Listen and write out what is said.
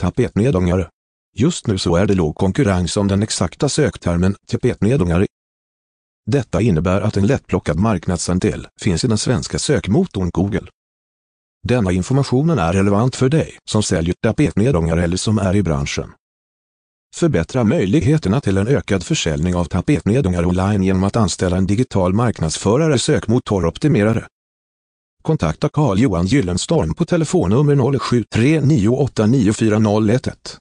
Tapetnedångare. Just nu så är det låg konkurrens om den exakta söktermen tapetnedångare. Detta innebär att en lättplockad marknadsandel finns i den svenska sökmotorn Google. Denna informationen är relevant för dig som säljer tapetnedångare eller som är i branschen. Förbättra möjligheterna till en ökad försäljning av tapetnedångare online genom att anställa en digital marknadsförare sökmotoroptimerare. Kontakta Carl Johan Gyllenstorm på telefonnummer 0739894011.